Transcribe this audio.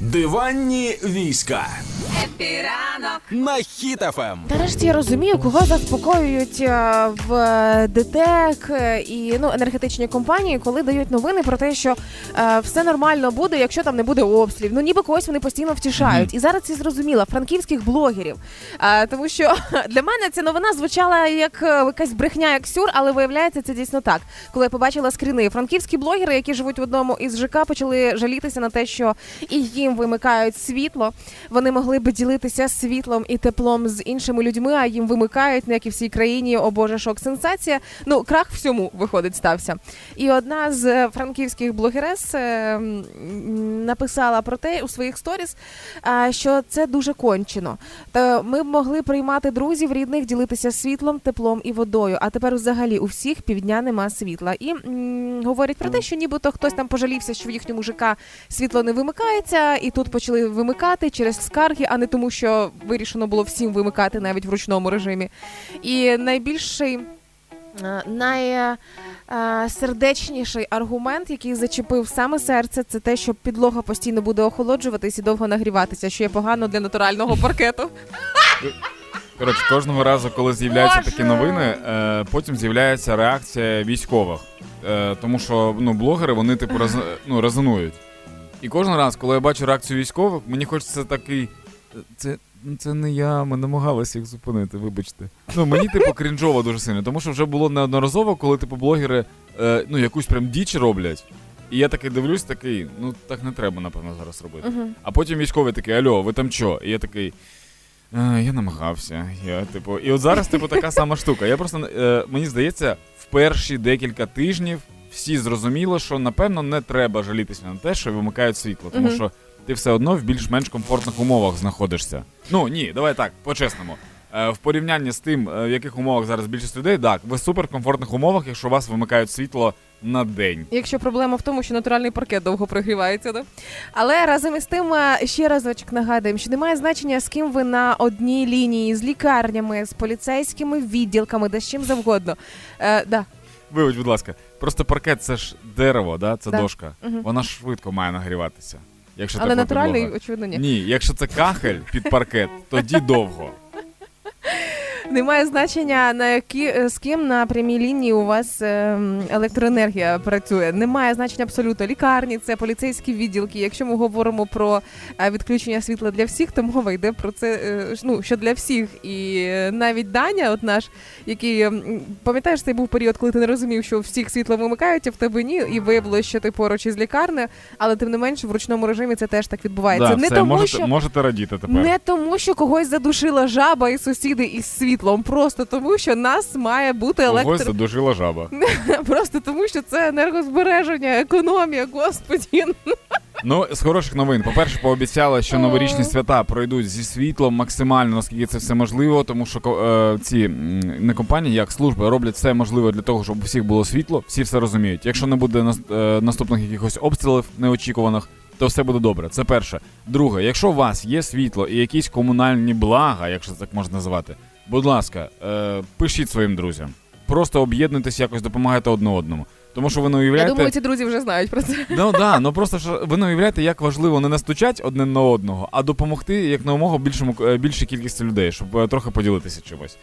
Диванні війська Happy ранок на Хіт FM. Нарешті я розумію, кого заспокоюють е, в ДТЕК е, і ну енергетичні компанії, коли дають новини про те, що е, все нормально буде, якщо там не буде обстрілів. Ну ніби когось вони постійно втішають. І зараз я зрозуміла франківських блогерів. Е, тому що для мене ця новина звучала як е, якась брехня, як сюр, але виявляється, це дійсно так. Коли я побачила скріни, франківські блогери, які живуть в одному із ЖК, почали жалітися на те, що і їм вимикають світло. Вони могли би ділитися світлом і теплом з іншими людьми, а їм вимикають, не як і всій країні. О боже, шок, сенсація. Ну, крах всьому виходить стався. І одна з е, франківських блогерес е, написала про те у своїх сторіс, е, що це дуже кончено. Та ми б могли приймати друзів, рідних, ділитися світлом, теплом і водою. А тепер взагалі у всіх півдня нема світла. І м, говорять про те, що нібито хтось там пожалівся, що в їхньому ЖК світло не вимикається, і тут почали вимикати через скарги, а не тому, що вирішено було всім вимикати навіть в ручному режимі. І найбільший. е, Найсердечніший аргумент, який зачепив саме серце, це те, що підлога постійно буде охолоджуватись і довго нагріватися, що є погано для натурального паркету. Коротше, кожного разу, коли з'являються такі новини, е, потім з'являється реакція військових. Е, тому що ну, блогери вони типу роз, ну, резонують. І кожен раз, коли я бачу реакцію військових, мені хочеться такий. «Е, Це, ну, це не я, ми намагалися їх зупинити, вибачте. Ну, мені, типу, крінжово дуже сильно, тому що вже було неодноразово, коли типу блогери е, ну, якусь прям діч роблять. І я такий дивлюсь, такий, ну так не треба, напевно, зараз робити. Угу. А потім військовий такий, альо, ви там чо? І я такий. «Е, Я намагався. Я, типу, і от зараз, типу, така сама штука. Я просто е, мені здається, в перші декілька тижнів всі зрозуміли, що напевно не треба жалітися на те, що вимикають світло, тому що ти все одно в більш-менш комфортних умовах знаходишся. Ну ні, давай так, по-чесному. Е, В порівнянні з тим, е, в яких умовах зараз більшість людей, так, ви в суперкомфортних умовах, якщо у вас вимикають світло на день. Якщо проблема в тому, що натуральний паркет довго прогрівається, да? але разом із тим е, ще разочок нагадуємо, що немає значення, з ким ви на одній лінії, з лікарнями, з поліцейськими відділками, де з чим завгодно. Е, да. Вибач, будь ласка, просто паркет це ж дерево, да? це Да. дошка. Мгм. Вона ж швидко має нагріватися. Якщо Але натуральний, підлога. очевидно, ні. Ні, якщо це кахель під паркет, тоді довго. Немає значення на які е, з ким на прямій лінії у вас е, електроенергія працює. Немає значення абсолютно лікарні, це поліцейські відділки. Якщо ми говоримо про е, відключення світла для всіх, то мова йде про це. Ну що для всіх, і навіть Даня, от наш, який пам'ятаєш, цей був період, коли ти не розумів, що всіх світло вимикають, а в тебе ні, і виявилося, що ти поруч із лікарнею, але тим не менше в ручному режимі це теж так відбувається. Да, не все, тому, можете, що можете радіти тепер. не тому, що когось задушила жаба і сусіди із світлом, просто тому, що нас має бути електро. задушила жаба. Просто тому, що це енергозбереження, економія, господі. Ну, з хороших новин. По-перше, пообіцяли, що новорічні свята пройдуть зі світлом максимально, наскільки це все можливо, тому що е, ці не компанії, як служби, роблять все можливе для того, щоб у всіх було світло. Всі все розуміють. Якщо не буде нас- е, наступних якихось обстрілів неочікуваних, то все буде добре. Це перше. Друге, якщо у вас є світло і якісь комунальні блага, якщо це так можна називати, будь ласка, е, пишіть своїм друзям. Просто об'єднуйтесь, якось допомагайте одне одному. Тому що ви не Я думаю, ці друзі вже знають про це. Ну да, ну просто що ви не уявляєте, як важливо не настучать одне на одного, а допомогти як на умогу більшому е, більшій кількості людей, щоб е, трохи поділитися чимось.